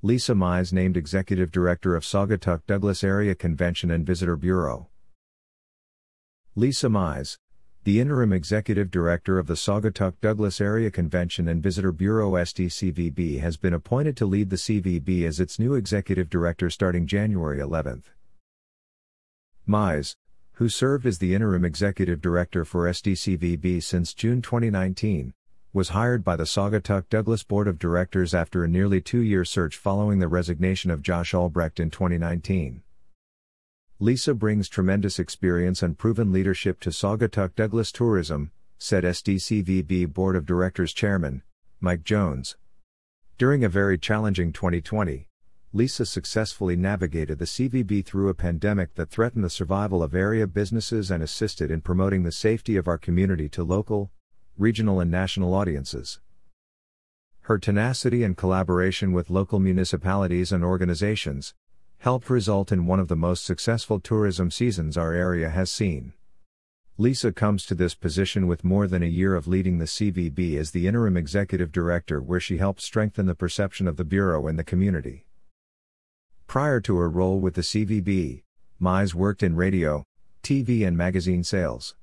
Lisa Mize named Executive Director of Saugatuck Douglas Area Convention and Visitor Bureau. Lisa Mize, the Interim Executive Director of the Saugatuck Douglas Area Convention and Visitor Bureau SDCVB has been appointed to lead the CVB as its new Executive Director starting January 11. Mize, who served as the Interim Executive Director for SDCVB since June 2019, was hired by the Saugatuck Douglas Board of Directors after a nearly two year search following the resignation of Josh Albrecht in 2019. Lisa brings tremendous experience and proven leadership to Saugatuck Douglas Tourism, said SDCVB Board of Directors Chairman, Mike Jones. During a very challenging 2020, Lisa successfully navigated the CVB through a pandemic that threatened the survival of area businesses and assisted in promoting the safety of our community to local, regional, and national audiences. Her tenacity and collaboration with local municipalities and organizations, helped result in one of the most successful tourism seasons our area has seen. Lisa comes to this position with more than a year of leading the CVB as the interim executive director, where she helped strengthen the perception of the Bureau in the community. Prior to her role with the CVB, Mize worked in radio, TV, and magazine sales.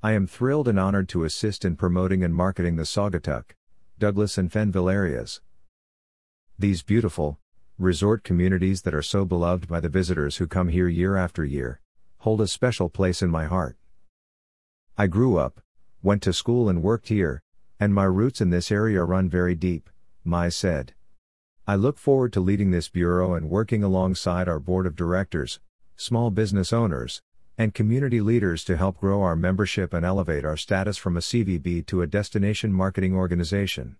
I am thrilled and honored to assist in promoting and marketing the Saugatuck, Douglas, and Fennville areas. These beautiful, resort communities that are so beloved by the visitors who come here year after year, hold a special place in my heart. I grew up, went to school and worked here, and my roots in this area run very deep, Mize said. I look forward to leading this bureau and working alongside our board of directors, small business owners, and community leaders to help grow our membership and elevate our status from a CVB to a destination marketing organization.